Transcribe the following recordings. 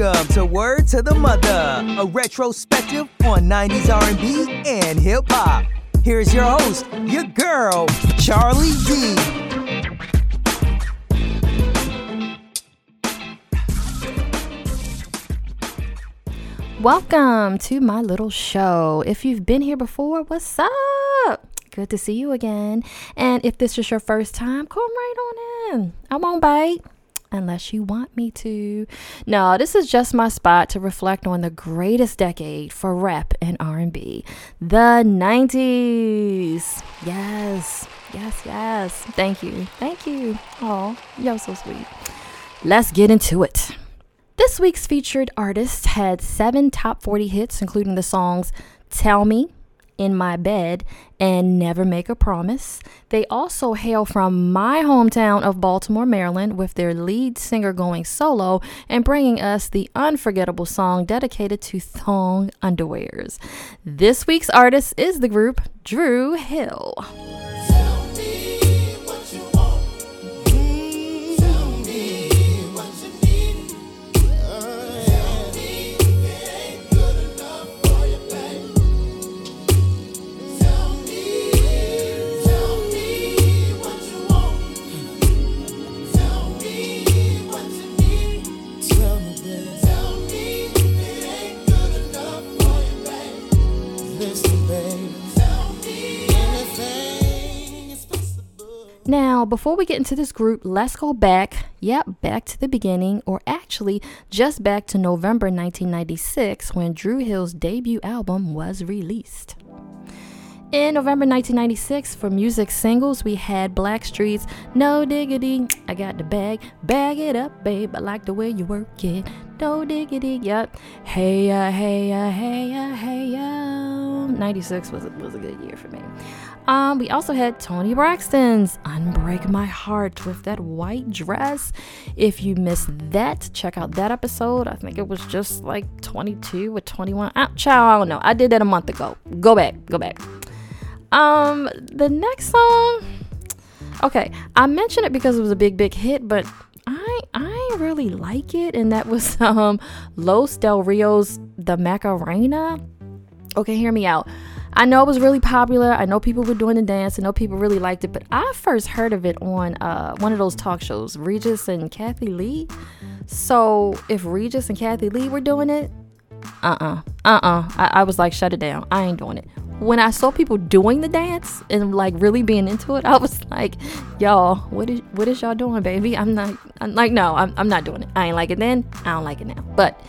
Welcome to Word to the Mother, a retrospective on 90s R&B and hip hop. Here's your host, your girl, Charlie D. Welcome to my little show. If you've been here before, what's up? Good to see you again. And if this is your first time, come right on in. I won't bite unless you want me to. No, this is just my spot to reflect on the greatest decade for rap and R&B, the 90s. Yes. Yes, yes. Thank you. Thank you. Oh, you're so sweet. Let's get into it. This week's featured artist had seven top 40 hits, including the songs Tell Me, In My Bed, and Never Make a Promise. They also hail from my hometown of Baltimore, Maryland, with their lead singer going solo and bringing us the unforgettable song dedicated to thong underwears. This week's artist is the group Dru Hill. Now, before we get into this group, let's go back, yep, back to the beginning, or actually just back to November 1996 when Dru Hill's debut album was released. In November 1996, for music singles, we had Blackstreet's No Diggity, I Got the Bag, Bag It Up, Babe, I Like the Way You Work It, No Diggity, yep, Hey Ya, Hey Ya, Hey Ya, Hey Ya. 96 was was a good year for me. Um, we also had Toni Braxton's Unbreak My Heart with that white dress. If you missed that, check out that episode. I think it was just like 22 or 21. Ah, child, I don't know. I did that a month ago. Go back, go back. Um, the next song. Okay, I mentioned it because it was a big, big hit, but I I really like it, and that was um Los Del Rio's The Macarena. Okay, hear me out. I know it was really popular. I know people were doing the dance. I know people really liked it, but I first heard of it on uh, one of those talk shows, Regis and Kathie Lee. So if Regis and Kathie Lee were doing it, uh uh-uh, uh, uh I, I was like, shut it down. I ain't doing it. When I saw people doing the dance and like really being into it, I was like, y'all, what is what is y'all doing, baby? I'm not. I'm like, no, I'm, I'm not doing it. I ain't like it then. I don't like it now. But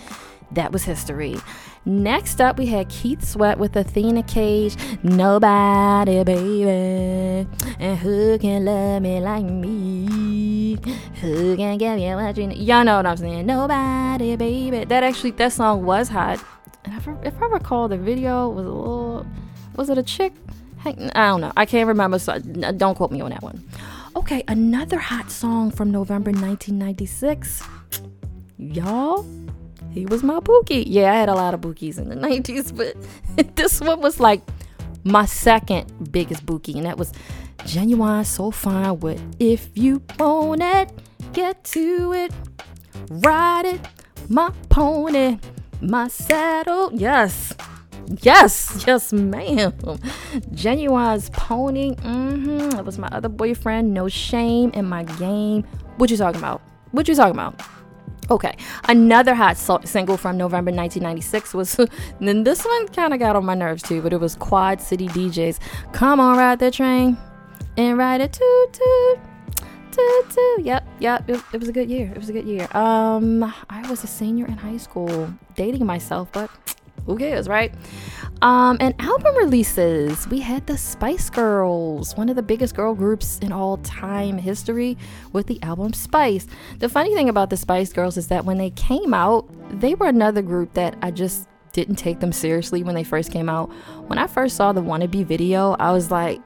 that was history. Next up, we had Keith Sweat with Athena Cage. Nobody, baby. And who can love me like me? Who can give me what you need? Y'all know what I'm saying. Nobody, baby. That actually, that song was hot. And if I, recall, the video was a little. Was it a chick? I don't know. I can't remember. So uh, don't quote me on that one. Okay, another hot song from November 1996. Y'all, he was my bookie. Yeah, I had a lot of bookies in the 90s, but this one was like my second biggest bookie, and that was Ginuwine So Fine with If You Want It, Get To It, Ride It, My Pony, My Saddle. Yes. Yes, yes, ma'am. Ginuwine's pony. Mm-hmm. That was my other boyfriend. No shame in my game. What you talking about? What you talking about? Okay, another hot so- single from November 1996 was, then this one kind of got on my nerves too, but it was Quad City DJs. Come on, ride the train and ride it toot toot. Toot, toot. Yep, yep. It, it was a good year. It was a good year. Um, I was a senior in high school, dating myself, but who cares, right? Um, and album releases, we had the Spice Girls, one of the biggest girl groups in all time history, with the album Spice. The funny thing about the Spice Girls is that when they came out, they were another group that I just didn't take them seriously when they first came out. When I first saw the Wannabe video, I was like,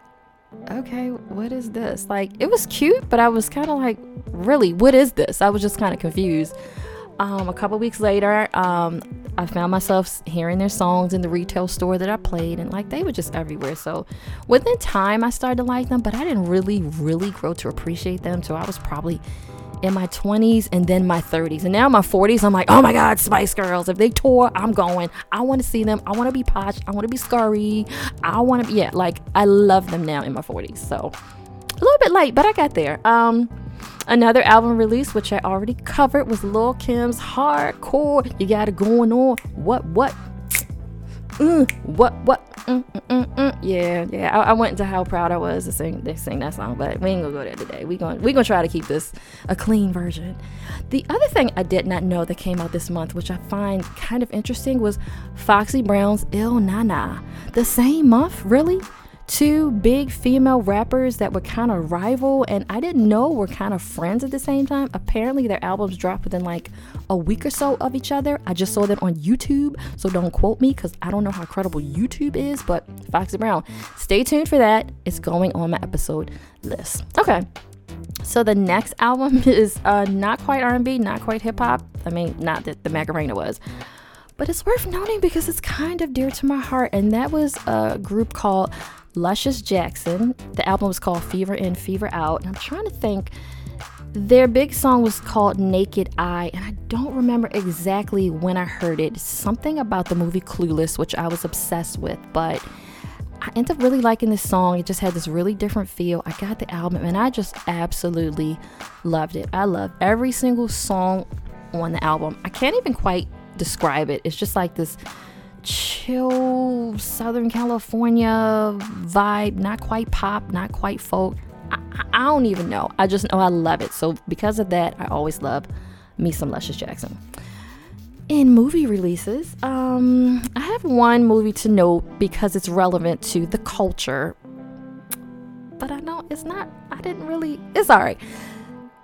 okay, what is this? Like, it was cute, but I was kind of like, really, what is this? I was just kind of confused. Um, a couple weeks later, um, I found myself hearing their songs in the retail store that I played, and like they were just everywhere. So within time, I started to like them, but I didn't really, really grow to appreciate them. So I was probably in my 20s and then my 30s. And now my 40s, I'm like, oh my God, Spice Girls. If they tour, I'm going. I want to see them. I want to be Posh. I want to be Scary. I want to be, yeah, like I love them now in my 40s. So a little bit late, but I got there. Um, Another album release, which I already covered, was Lil Kim's Hardcore. You got it going on. What, what? Mm, what, what? Mm, mm, mm, mm. yeah, yeah. I, I, went into how proud I was to sing, to sing that song, but we ain't gonna go there today. We gonna we gonna try to keep this a clean version. The other thing I did not know that came out this month, which I find kind of interesting, was Foxy Brown's Ill Na Na. The same month, really? Two big female rappers that were kind of rival and I didn't know were kind of friends at the same time. Apparently, their albums dropped within like a week or so of each other. I just saw that on YouTube, so don't quote me because I don't know how credible YouTube is. But Foxy Brown, stay tuned for that. It's going on my episode list. Okay. So the next album is uh, not quite R&B, not quite hip hop. I mean, not that the Macarena was, but it's worth noting because it's kind of dear to my heart. And that was a group called Luscious Jackson. The album was called Fever In, Fever Out. And I'm trying to think, their big song was called Naked Eye, and I don't remember exactly when I heard it. Something about the movie Clueless, which I was obsessed with, but I ended up really liking this song. It just had this really different feel. I got the album and I just absolutely loved it. I love every single song on the album. I can't even quite describe it. It's just like this chill Southern California vibe, not quite pop, not quite folk. I, I, don't even know. I just know I love it. So because of that, I always love me some Luscious Jackson. In movie releases, um, I have one movie to note because it's relevant to the culture. But I know it's not, I didn't really, it's alright.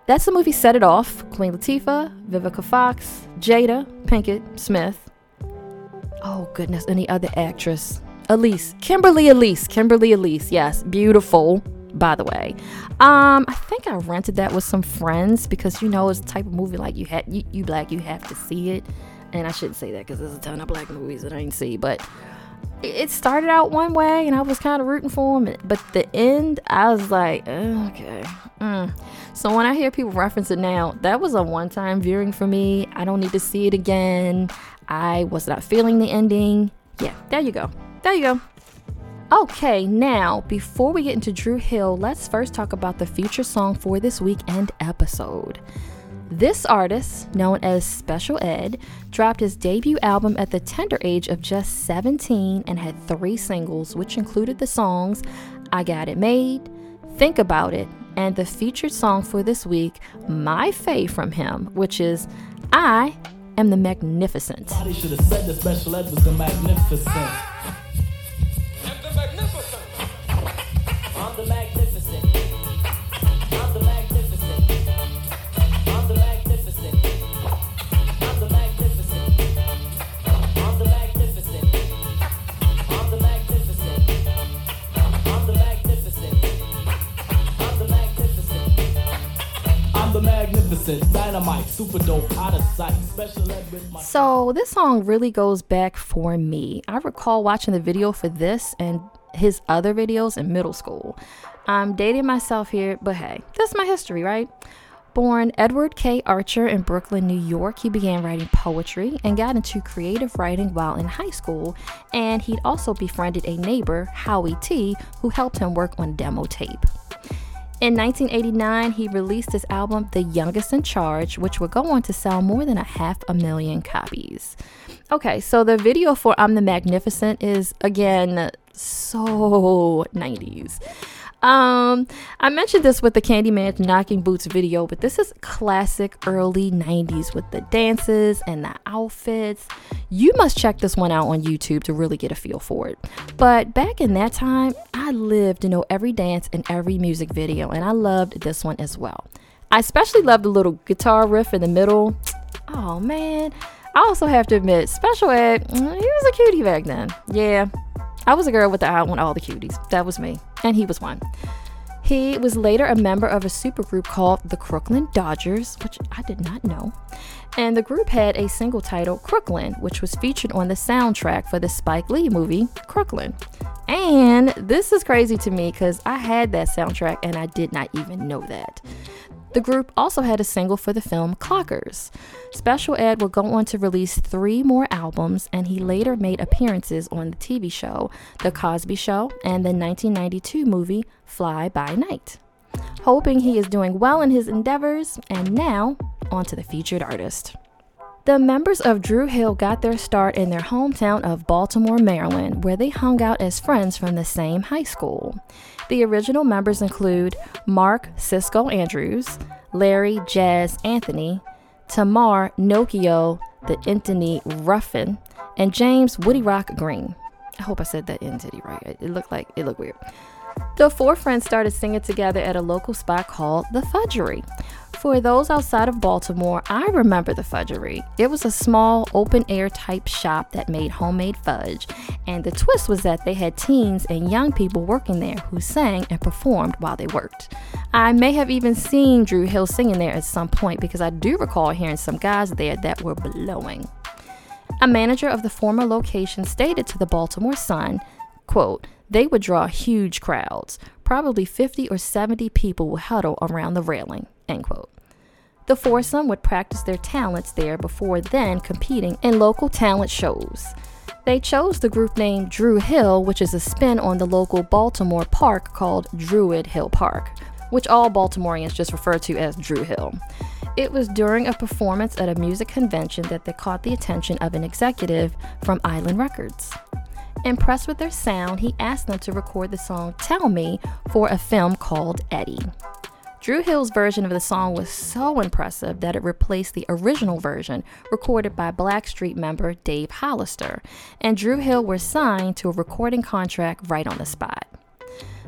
That's the movie Set It Off. Queen Latifah, Vivica Fox, Jada Pinkett Smith, oh goodness, any other actress. Elise, Kimberly Elise, Kimberly Elise, yes, beautiful, by the way. Um, I think I rented that with some friends because you know it's the type of movie like you had you, you black, you have to see it. And I shouldn't say that because there's a ton of black movies that I ain't see, but it started out one way and I was kind of rooting for him, but the end, I was like, okay. Mm. So when I hear people reference it now, that was a one time viewing for me. I don't need to see it again. I was not feeling the ending. Yeah, there you go. There you go. Okay, now before we get into Dru Hill, let's first talk about the feature song for this week and episode. This artist, known as Special Ed, dropped his debut album at the tender age of just 17 and had three singles, which included the songs I Got It Made, Think About It, and the featured song for this week, my fave from him, which is I am the magnificent. should have said the special dynamite, super dope, out of sight. So this song really goes back for me. I recall watching the video for this and his other videos in middle school. I'm dating myself here, but hey, that's my history, right? Born Edward K. Archer in Brooklyn, New York, he began writing poetry and got into creative writing while in high school. And he'd also befriended a neighbor, Howie T, who helped him work on demo tape. In 1989, he released his album, The Youngest in Charge, which would go on to sell more than a half a million copies. Okay, so the video for I'm the Magnificent is again so 90s. Um, I mentioned this with the Candyman knocking boots video, but this is classic early 90s with the dances and the outfits. You must check this one out on YouTube to really get a feel for it. But back in that time, I lived to know every dance and every music video, and I loved this one as well. I especially loved the little guitar riff in the middle. Oh man. I also have to admit, Special Ed, he was a cutie back then. Yeah, I was a girl with the eye on all the cuties. That was me. And he was one. He was later a member of a supergroup called the Crooklyn Dodgers, which I did not know. And the group had a single titled Crooklyn, which was featured on the soundtrack for the Spike Lee movie Crooklyn. And this is crazy to me because I had that soundtrack and I did not even know that. The group also had a single for the film Clockers. Special Ed would go on to release three more albums, and he later made appearances on the TV show The Cosby Show and the 1992 movie Fly By Night. Hoping he is doing well in his endeavors, and now, on to the featured artist. The members of Dru Hill got their start in their hometown of Baltimore, Maryland, where they hung out as friends from the same high school. The original members include Mark Sisqó Andrews, Larry Jazz Anthony, Tamir Nokio the Anthony Ruffin, and James Woody Rock Green. I hope I said that entity right. It looked like it looked weird. The four friends started singing together at a local spot called The Fudgery. For those outside of Baltimore, I remember the Fudgery. It was a small, open air type shop that made homemade fudge, and the twist was that they had teens and young people working there who sang and performed while they worked. I may have even seen Dru Hill singing there at some point because I do recall hearing some guys there that were blowing. A manager of the former location stated to the Baltimore Sun, quote, they would draw huge crowds. Probably 50 or 70 people will huddle around the railing. End quote. The foursome would practice their talents there before then competing in local talent shows. They chose the group name Dru Hill, which is a spin on the local Baltimore park called Druid Hill Park, which all Baltimoreans just refer to as Drew Hill. It was during a performance at a music convention that they caught the attention of an executive from Island Records. Impressed with their sound, he asked them to record the song Tell Me for a film called Eddie. Dru Hill's version of the song was so impressive that it replaced the original version recorded by Blackstreet member Dave Hollister, and Dru Hill was signed to a recording contract right on the spot.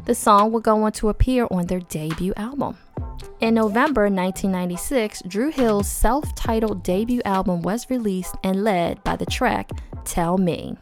The song would go on to appear on their debut album. In November 1996, Dru Hill's self titled debut album was released and led by the track Tell Me.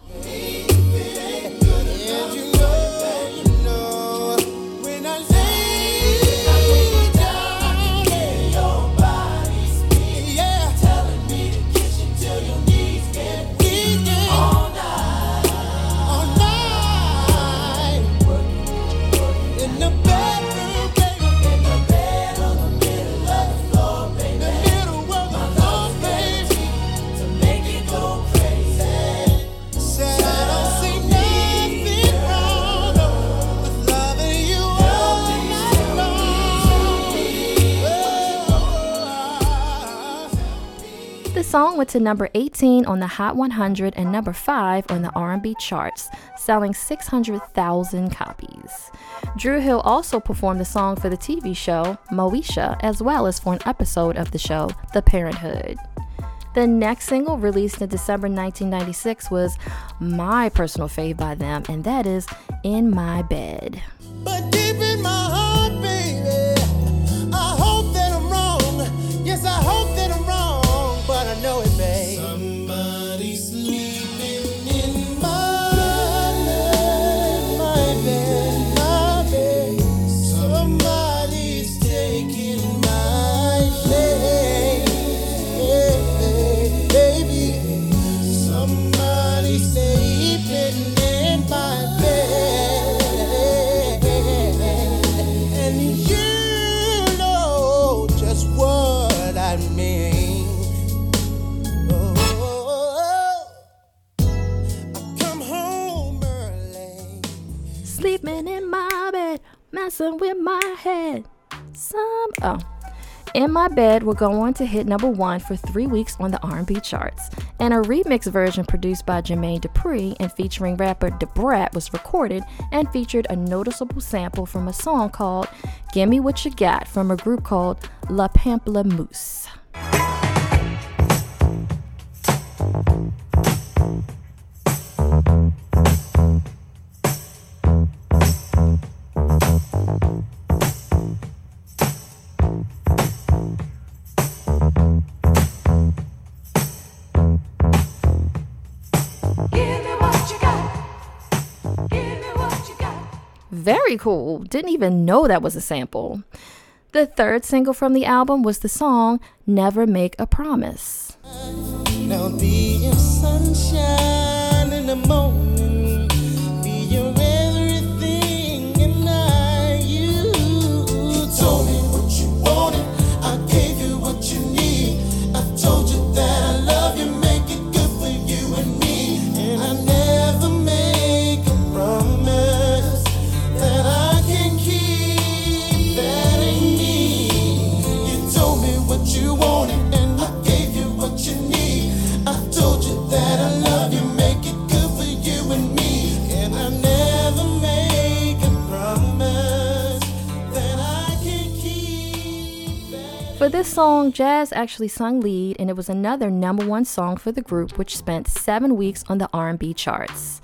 Song went to number 18 on the Hot 100 and number 5 on the R&B charts, selling 600,000 copies. Dru Hill also performed the song for the TV show Moesha as well as for an episode of the show The Parenthood. The next single released in December 1996 was my personal fave by them, and that is In My Bed. Messing with my head. Some oh. In My Bed will go on to hit number one for three weeks on the R&B charts, and a remix version produced by Jermaine Dupri and featuring rapper Da Brat was recorded and featured a noticeable sample from a song called "Gimme What You Got" from a group called La Pamplemousse. Very cool. Didn't even know that was a sample. The third single from the album was the song Never Make a Promise. Song, Jazz actually sung lead, and it was another number one song for the group, which spent seven weeks on the R&B charts.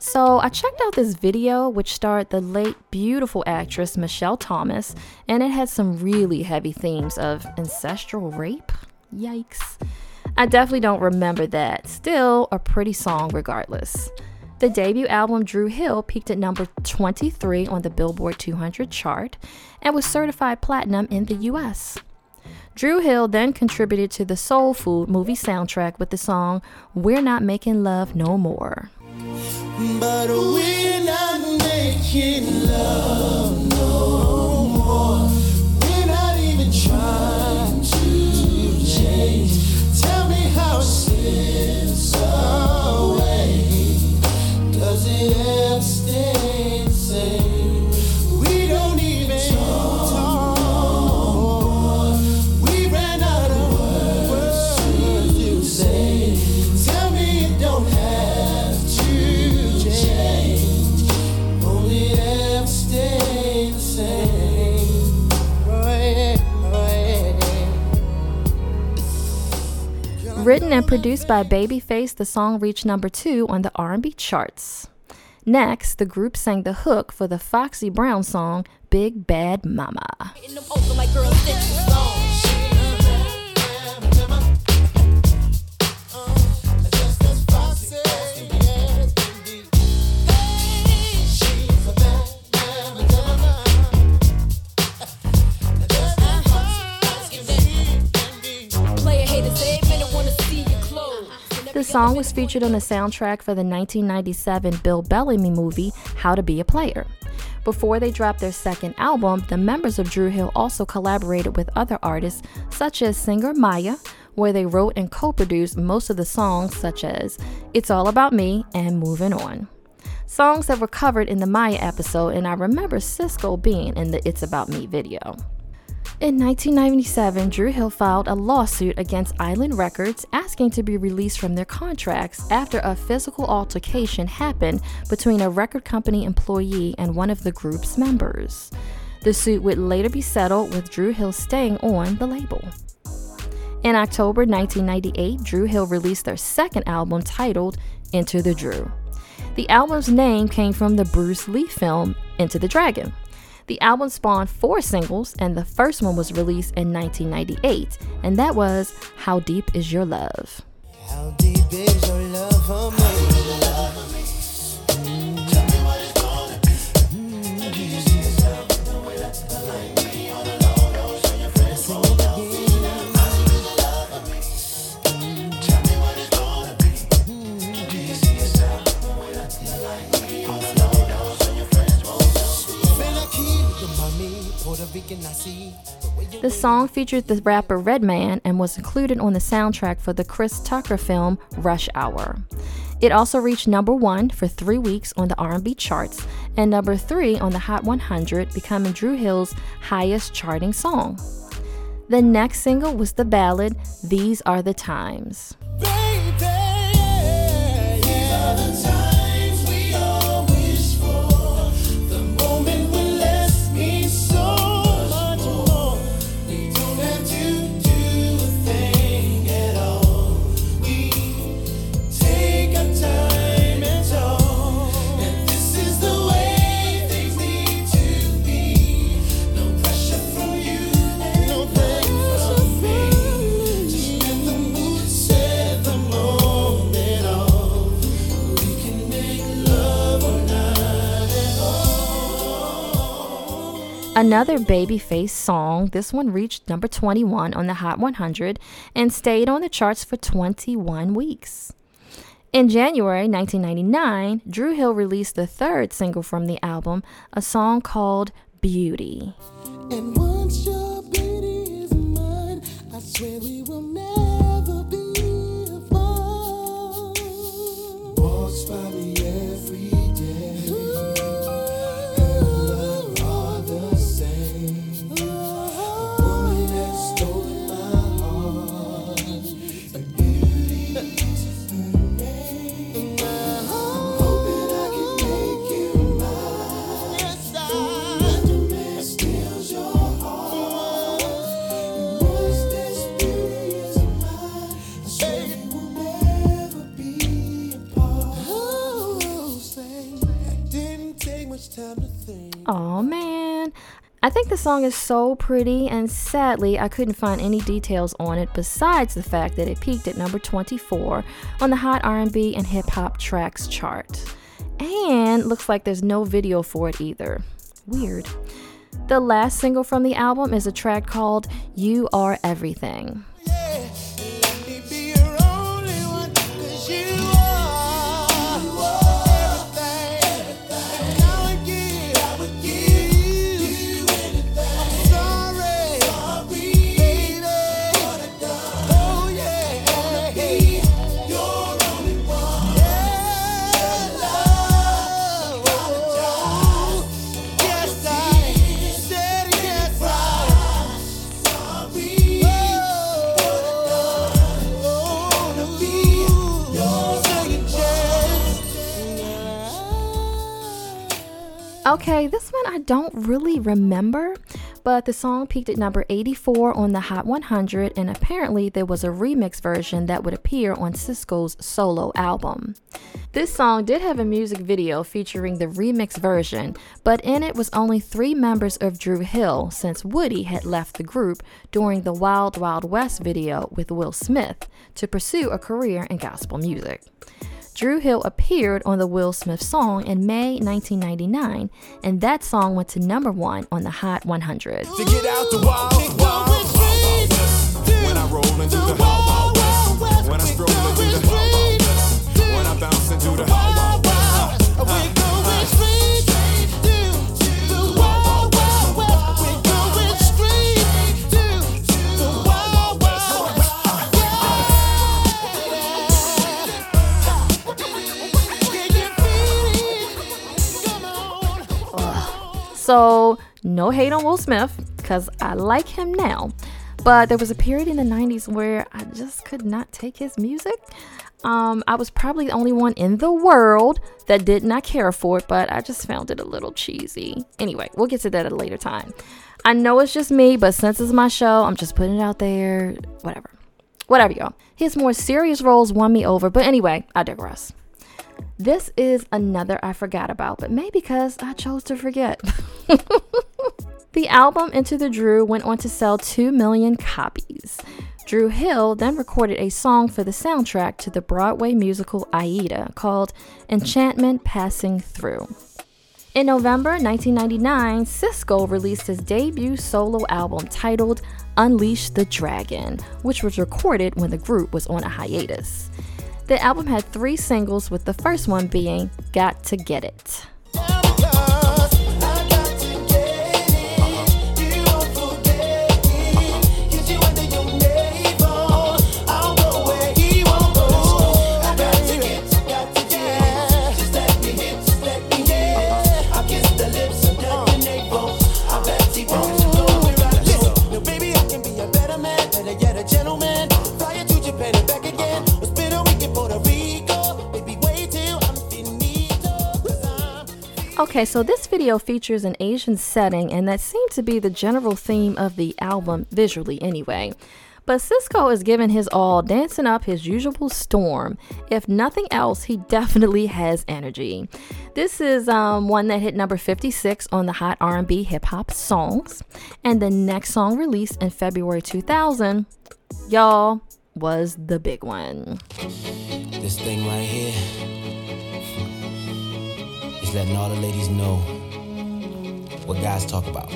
So I checked out this video, which starred the late beautiful actress Michelle Thomas, and it had some really heavy themes of ancestral rape. Yikes. I definitely don't remember that. Still, a pretty song regardless. The debut album Dru Hill peaked at number 23 on the Billboard 200 chart and was certified platinum in the US. Dru Hill then contributed to the Soul Food movie soundtrack with the song We're Not Making Love No More. But we're not making love Written and produced by Babyface, the song reached number 2 on the R&B charts. Next, the group sang the hook for the Foxy Brown song Big Bad Mama. The song was featured on the soundtrack for the 1997 Bill Bellamy movie, How to Be a Player. Before they dropped their second album, the members of Dru Hill also collaborated with other artists, such as singer Mya, where they wrote and co produced most of the songs, such as It's All About Me and Moving On. Songs that were covered in the Mya episode, and I remember Sisqó being in the It's About Me video. In 1997, Dru Hill filed a lawsuit against Island Records asking to be released from their contracts after a physical altercation happened between a record company employee and one of the group's members. The suit would later be settled with Dru Hill staying on the label. In October 1998, Dru Hill released their second album titled Enter the Dru. The album's name came from the Bruce Lee film Enter the Dragon. The album spawned four singles, and the first one was released in 1998, and that was How Deep Is Your Love? Song featured the rapper Redman and was included on the soundtrack for the Chris Tucker film Rush Hour. It also reached number 1 for 3 weeks on the R&B charts and number 3 on the Hot 100, becoming Dru Hill's highest charting song. The next single was the ballad These Are the Times. Another Babyface song, this one reached number 21 on the Hot 100 and stayed on the charts for 21 weeks. In January 1999, Dru Hill released the third single from the album, a song called Beauty. Oh man. I think the song is so pretty, and sadly, I couldn't find any details on it besides the fact that it peaked at number 24 on the Hot R&B and Hip Hop Tracks chart. And looks like there's no video for it either. Weird. The last single from the album is a track called You Are Everything. Okay, this one I don't really remember, but the song peaked at number 84 on the Hot 100, and apparently there was a remix version that would appear on Sisqó's solo album. This song did have a music video featuring the remix version, but in it was only three members of Dru Hill since Woody had left the group during the Wild Wild West video with Will Smith to pursue a career in gospel music. Dru Hill appeared on the Will Smith song in May 1999, and that song went to number one on the Hot 100. So, no hate on Will Smith, because I like him now. But there was a period in the 90s where I just could not take his music. Um, I was probably the only one in the world that did not care for it, but I just found it a little cheesy. Anyway, we'll get to that at a later time. I know it's just me, but since it's my show, I'm just putting it out there. Whatever. Whatever, y'all. His more serious roles won me over, but anyway, I digress. This is another I forgot about, but maybe because I chose to forget. the album Enter the Dru went on to sell 2 million copies. Dru Hill then recorded a song for the soundtrack to the Broadway musical Aida called Enchantment Passing Through. In November 1999, Sisqó released his debut solo album titled Unleash the Dragon, which was recorded when the group was on a hiatus. The album had three singles, with the first one being Got to Get It. Okay, so this video features an Asian setting, and that seemed to be the general theme of the album, visually anyway. But Sisqó is giving his all, dancing up his usual storm. If nothing else, he definitely has energy. This is um, one that hit number 56 on the Hot R&B Hip Hop Songs, and the next song released in February 2000, y'all, was the big one. This thing right here just letting all the ladies know what guys talk about.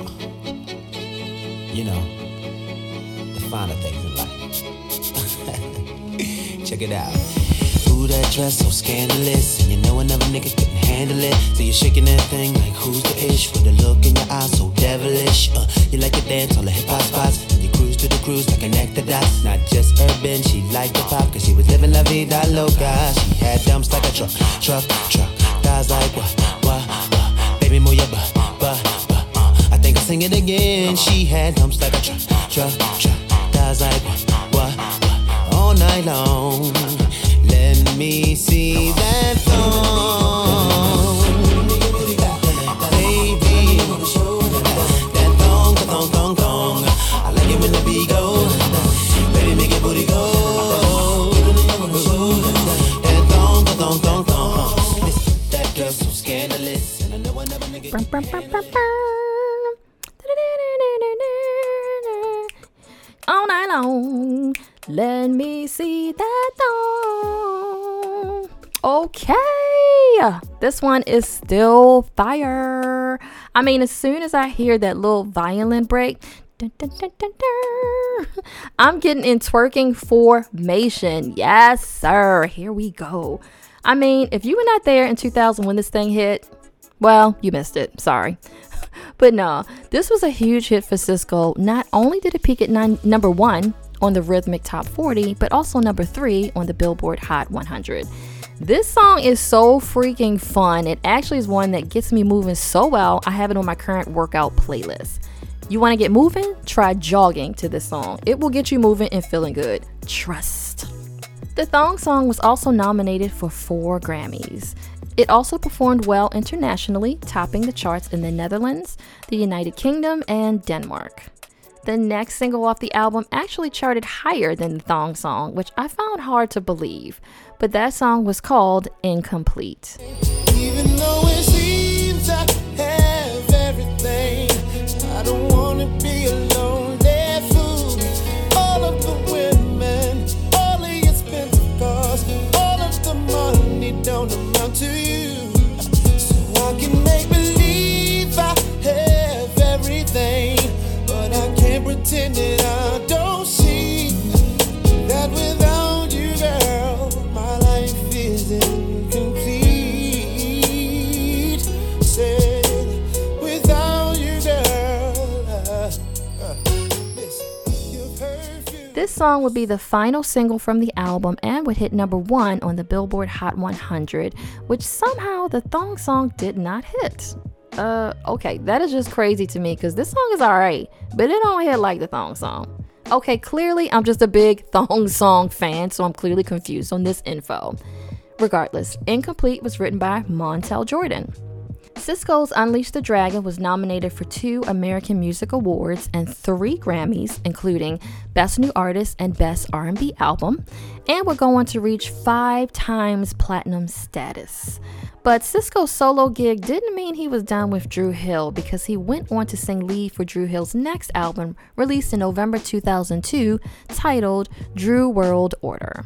You know, the finer things in life. Check it out. Ooh, that dress so scandalous. And you know another nigga couldn't handle it. So you're shaking that thing like who's the ish? With a look in your eyes so devilish. Uh, you like to dance all the hip hop spots. You cruise to the cruise like connect the dots. Not just urban, she liked the pop. Cause she was living la vida loca. She had dumps like a truck, truck, truck thighs like what, what, what? Baby, move your butt, butt, butt. I think I'll sing it again. She had humps like a truck, truck, truck. Thighs like what, what, what? All night long. Let me see that thong. All night long, let me see that thong. Okay, this one is still fire. I mean, as soon as I hear that little violin break, Dun, dun, dun, I'm getting in twerking formation. Yes, sir. Here we go. I mean, if you were not there in 2000 when this thing hit, well, you missed it. Sorry. but no, this was a huge hit for Sisqó. Not only did it peak at nine, number one on the Rhythmic Top 40, but also number three on the Billboard Hot 100. This song is so freaking fun. It actually is one that gets me moving so well. I have it on my current workout playlist. You want to get moving? Try jogging to this song. It will get you moving and feeling good. Trust. The Thong song was also nominated for four Grammys. It also performed well internationally, topping the charts in the Netherlands, the United Kingdom, and Denmark. The next single off the album actually charted higher than the Thong song, which I found hard to believe, but that song was called Incomplete. Song would be the final single from the album and would hit number one on the Billboard Hot 100, which somehow the thong song did not hit. Uh, okay, that is just crazy to me because this song is alright, but it don't hit like the thong song. Okay, clearly I'm just a big thong song fan, so I'm clearly confused on this info. Regardless, Incomplete was written by Montell Jordan. Sisqó's Unleash the Dragon was nominated for two American Music Awards and three Grammys, including Best New Artist and Best R&B Album, and would go on to reach five times platinum status. But Sisqó's solo gig didn't mean he was done with Dru Hill because he went on to sing lead for Dru Hill's next album, released in November 2002, titled Dru World Order.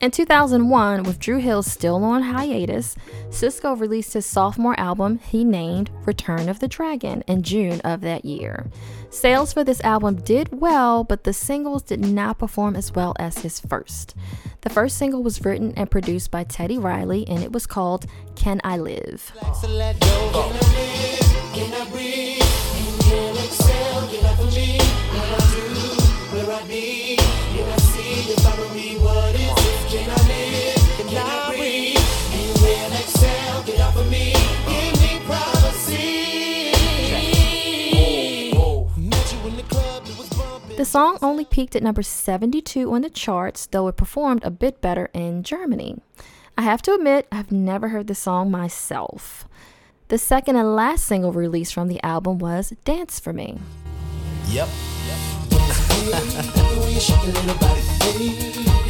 In 2001, with Dru Hill still on hiatus, Sisqó released his sophomore album he named Return of the Dragon in June of that year. Sales for this album did well, but the singles did not perform as well as his first. The first single was written and produced by Teddy Riley and it was called Can I Live? The song only peaked at number 72 on the charts, though it performed a bit better in Germany. I have to admit, I've never heard the song myself. The second and last single released from the album was Dance for Me. Yep.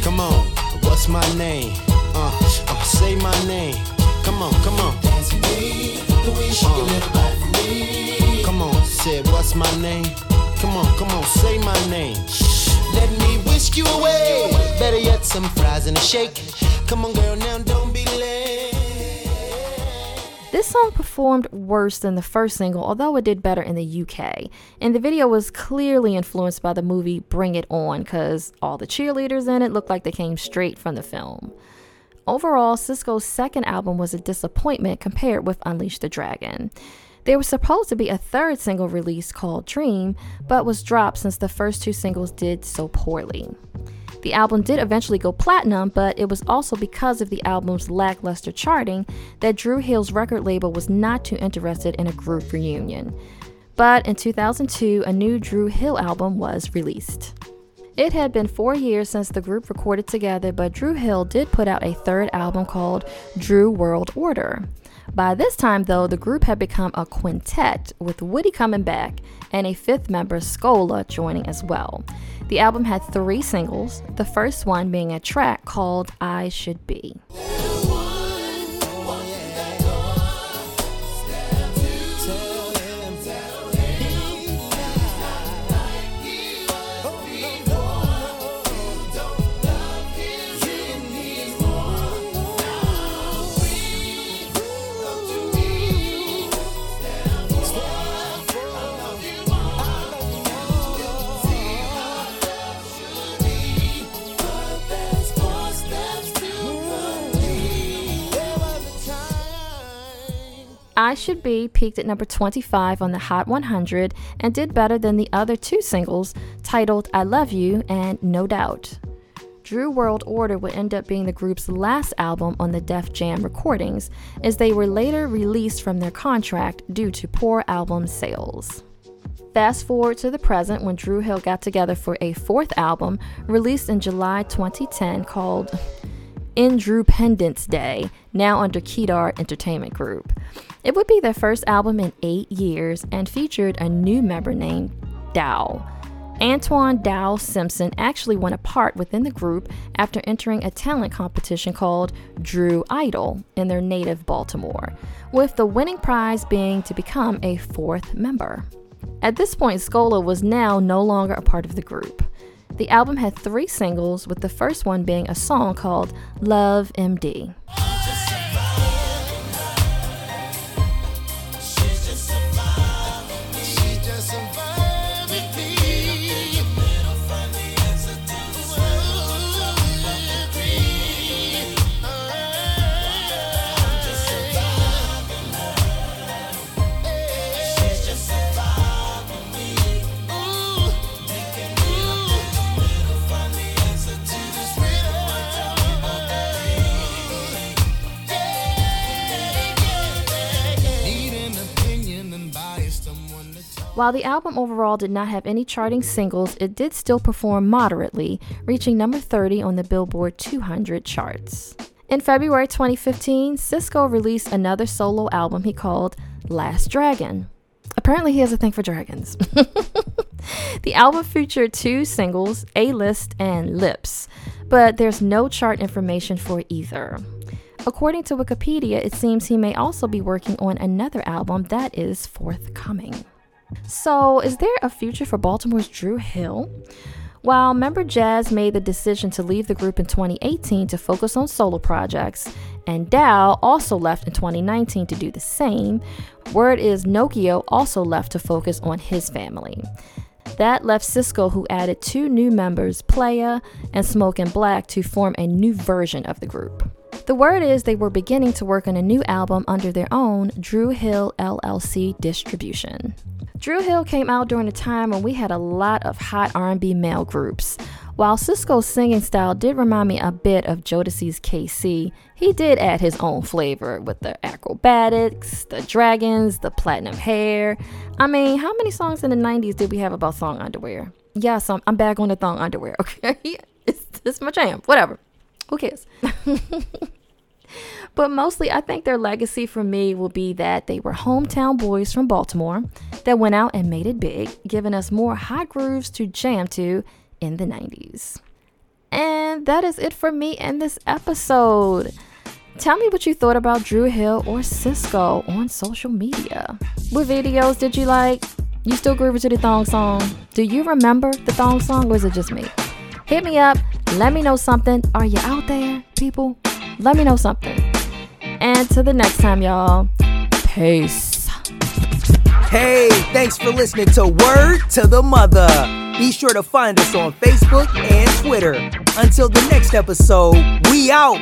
come on, what's my name? Uh, uh, say my name. Come on, come on. Dance for me, the way you shake uh, little body for me. Come on, say what's my name? Come on, come on, say my name. Let me whisk you away. Better yet, some fries and a shake. Come on, girl, now don't be late. This song performed worse than the first single, although it did better in the UK. And the video was clearly influenced by the movie Bring It On, because all the cheerleaders in it looked like they came straight from the film. Overall, Sisqó's second album was a disappointment compared with Unleash the Dragon. There was supposed to be a third single release called Dream, but was dropped since the first two singles did so poorly. The album did eventually go platinum, but it was also because of the album's lackluster charting that Dru Hill's record label was not too interested in a group reunion. But in 2002, a new Dru Hill album was released. It had been four years since the group recorded together, but Dru Hill did put out a third album called Dru World Order. By this time, though, the group had become a quintet, with Woody coming back and a fifth member, Scola, joining as well. The album had three singles, the first one being a track called I Should Be. I Should Be peaked at number 25 on the Hot 100 and did better than the other two singles titled I Love You and No Doubt. Dru World Order would end up being the group's last album on the Def Jam recordings, as they were later released from their contract due to poor album sales. Fast forward to the present when Dru Hill got together for a fourth album released in July 2010 called Indrupendence Day, now under Kedar Entertainment Group. It would be their first album in eight years and featured a new member named Dow. Antoine Dow Simpson actually won a part within the group after entering a talent competition called Dru Idol in their native Baltimore, with the winning prize being to become a fourth member. At this point, Scola was now no longer a part of the group. The album had three singles, with the first one being a song called Love MD. While the album overall did not have any charting singles, it did still perform moderately, reaching number 30 on the Billboard 200 charts. In February 2015, Sisqó released another solo album he called Last Dragon. Apparently, he has a thing for dragons. the album featured two singles, A List and Lips, but there's no chart information for either. According to Wikipedia, it seems he may also be working on another album that is forthcoming. So, is there a future for Baltimore's Dru Hill? While member Jazz made the decision to leave the group in 2018 to focus on solo projects, and Dow also left in 2019 to do the same, word is Nokio also left to focus on his family. That left Sisqó, who added two new members, Playa and Smoke and Black, to form a new version of the group. The word is they were beginning to work on a new album under their own Dru Hill LLC distribution. Dru Hill came out during a time when we had a lot of hot R&B male groups. While Sisqó's singing style did remind me a bit of Jodeci's K-Ci, he did add his own flavor with the acrobatics, the dragons, the platinum hair. I mean, how many songs in the 90s did we have about thong underwear? Yes, I'm, I'm back on the thong underwear, okay? it's, it's my jam, whatever. Who cares? but mostly, I think their legacy for me will be that they were hometown boys from Baltimore that went out and made it big, giving us more hot grooves to jam to in the 90s. And that is it for me in this episode. Tell me what you thought about Dru Hill or Sisqó on social media. What videos did you like? You still grooving to the thong song? Do you remember the thong song or is it just me? Hit me up. Let me know something. Are you out there, people? Let me know something. And to the next time, y'all. Peace. Hey, thanks for listening to Word to the Mother. Be sure to find us on Facebook and Twitter. Until the next episode, we out.